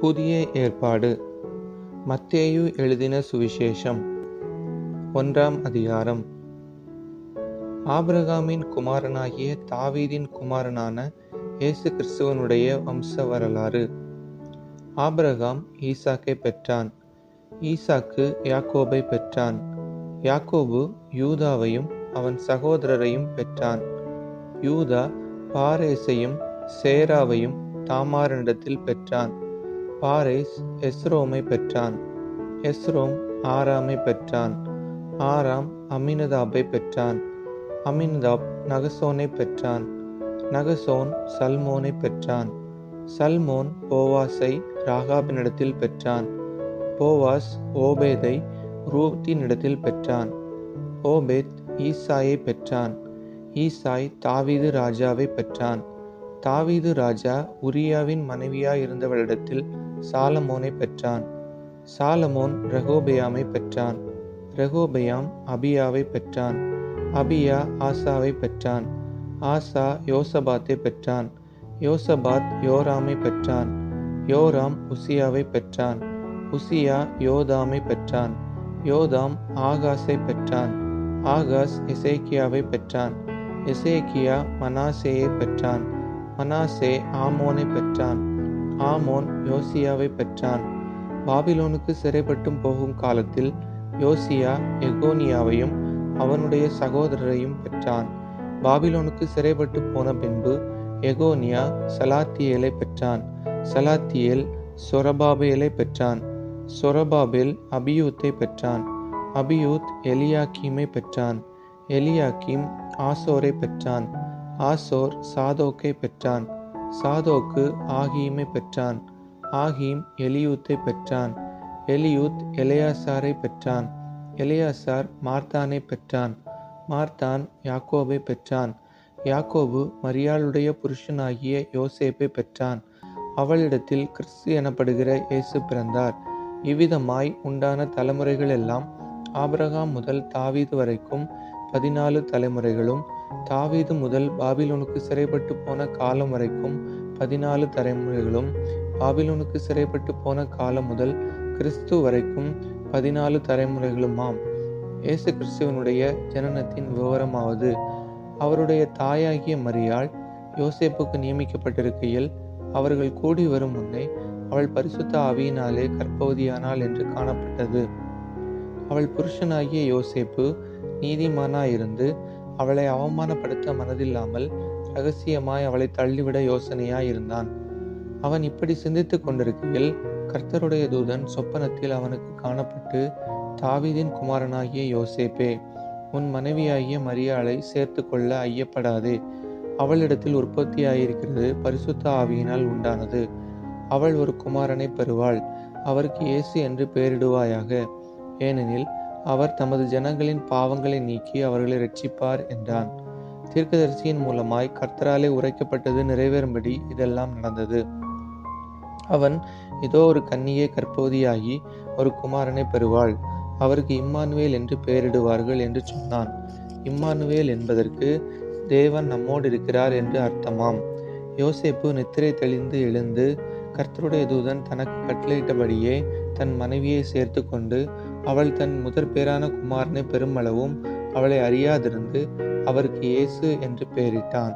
புதிய ஏற்பாடு. மத்தேயு எழுதின சுவிசேஷம் ஒன்றாம் அதிகாரம். ஆபிரகாமின் குமாரனாகிய தாவீதின் குமாரனான இயேசு கிறிஸ்துவனுடைய வம்ச வரலாறு ஆபிரகாம் ஈசாக்கை பெற்றான். ஈசாக்கு யாக்கோபை பெற்றான். யாக்கோபு யூதாவையும் அவன் சகோதரரையும் பெற்றான். யூதா பாரேசையும் சேராவையும் தாமாரினிடத்தில் பெற்றான். பாரேஸ் எஸ்ரோமை பெற்றான். எஸ்ரோம் ஆராமை பெற்றான். ஆராம் அமினதாபை பெற்றான். அமினதாப் நகசோனை பெற்றான். நகசோன் சல்மோனை பெற்றான். சல்மோன் போவாஸை ராகாபினிடத்தில் பெற்றான். போவாஸ் ஓபேதை ரூத்தினிடத்தில் பெற்றான். ஓபேத் ஈசாயை பெற்றான். ஈசாய் தாவீது ராஜாவை பெற்றான். தாவீது ராஜா உரியாவின் மனைவியாயிருந்தவளிடத்தில் சாலமோனை பெற்றான். சாலமோன் ரகோபியாமை பெற்றான். ரகோபியாம் அபியாவை பெற்றான். அபியா ஆசாவை பெற்றான். ஆசா யோசபாத்தை பெற்றான். யோசபாத் யோராமை பெற்றான். யோராம் உசியாவை பெற்றான். உசியா யோதாமை பெற்றான். யோதாம் ஆகாஸை பெற்றான். ஆகாஸ் இசைக்கியாவை பெற்றான். இசைக்கியா மனாசேயை பெற்றான். மனாசே ஆமோனை பெற்றான். ஆமோன் யோசியாவை பெற்றான். பாபிலோனுக்கு சிறைப்பட்டும் போகும் காலத்தில் யோசியா எகோனியாவையும் அவனுடைய சகோதரரையும் பெற்றான். பாபிலோனுக்கு சிறைப்பட்டு போன பின்பு எகோனியா சலாத்தியேலை பெற்றான். சலாத்தியேல் சொரபாபேலை பெற்றான். சொரபாபேல் அபியூத்தை பெற்றான். அபியூத் எலியாக்கீமை பெற்றான். எலியாக்கீம் ஆசோரை பெற்றான். ஆசோர் சாதோக்கை பெற்றான். சாதோக்கு ஆகீமை பெற்றான். ஆகீம் எலியூத்தை பெற்றான். எலியூத் எலையாசாரை பெற்றான். எலையாசார் மார்த்தானை பெற்றான். மார்த்தான் யாக்கோபை பெற்றான். யாக்கோபு மரியாளுடைய புருஷனாகிய யோசேப்பை பெற்றான். அவளிடத்தில் கிறிஸ்து எனப்படுகிற இயேசு பிறந்தார். இவ்விதமாய் உண்டான தலைமுறைகள் எல்லாம் ஆபிரகாம் முதல் தாவீது வரைக்கும் பதினாலு தலைமுறைகளும் தாவீது முதல் பாபிலோனுக்கு சிறைப்பட்டு போன காலம் வரைக்கும் பதினாலு தலைமுறைகளும் பாபிலோனுக்கு சிறைப்பட்டு போன காலம் முதல் கிறிஸ்து வரைக்கும் பதினாலு தலைமுறைகளுமாம். இயேசு கிறிஸ்துவனுடைய ஜனனத்தின் விவரமாவது அவருடைய தாயாகிய மரியாள் யோசேப்புக்கு நியமிக்கப்பட்டிருக்கையில் அவர்கள் கூடி வரும் முன்னே அவள் பரிசுத்த ஆவியினாலே கற்பவதியானாள் என்று காணப்பட்டது. அவள் புருஷனாகிய யோசேப்பு நீதிமானாயிருந்து அவளை அவமானப்படுத்த மனதில்லாமல் ரகசியமாய் அவளை தள்ளிவிட யோசனையாயிருந்தான். அவன் இப்படி சிந்தித்து கொண்டிருக்கையில் கர்த்தருடைய தூதன் சொப்பனத்தில் அவனுக்கு காணப்பட்டு தாவீதின் குமாரனாகிய யோசேப்பே உன் மனைவியாகிய மரியாளை சேர்த்து கொள்ள ஐயப்படாதே. அவளிடத்தில் உற்பத்தியாயிருக்கிறது பரிசுத்த ஆவியினால் உண்டானது. அவள் ஒரு குமாரனை பெறுவாள். அவருக்கு இயேசு என்று பெயரிடுவாயாக ஏனெனில் அவர் தமது ஜனங்களின் பாவங்களை நீக்கி அவர்களை ரட்சிப்பார் என்றான். தீர்க்கதரிசியின் மூலமாய் கர்த்தராலே உரைக்கப்பட்டது நிறைவேறும்படி இதெல்லாம் நடந்தது. அவன் இதோ ஒரு கன்னியை கற்பவதியாகி ஒரு குமாரனை பெறுவாள். அவருக்கு இம்மானுவேல் என்று பெயரிடுவார்கள் என்று சொன்னான். இம்மானுவேல் என்பதற்கு தேவன் நம்மோடு இருக்கிறார் என்று அர்த்தமாம். யோசேப்பு நித்திரை தெளிந்து எழுந்து கர்த்தருடைய தூதன் தனக்கு கட்டளையிட்டபடியே தன் மனைவியை சேர்த்து கொண்டு அவள் தன் முதற் பேரான குமாரனை பெருமளவும் அவளை அறியாதிருந்து அவருக்கு இயேசு என்று பெயரிட்டான்.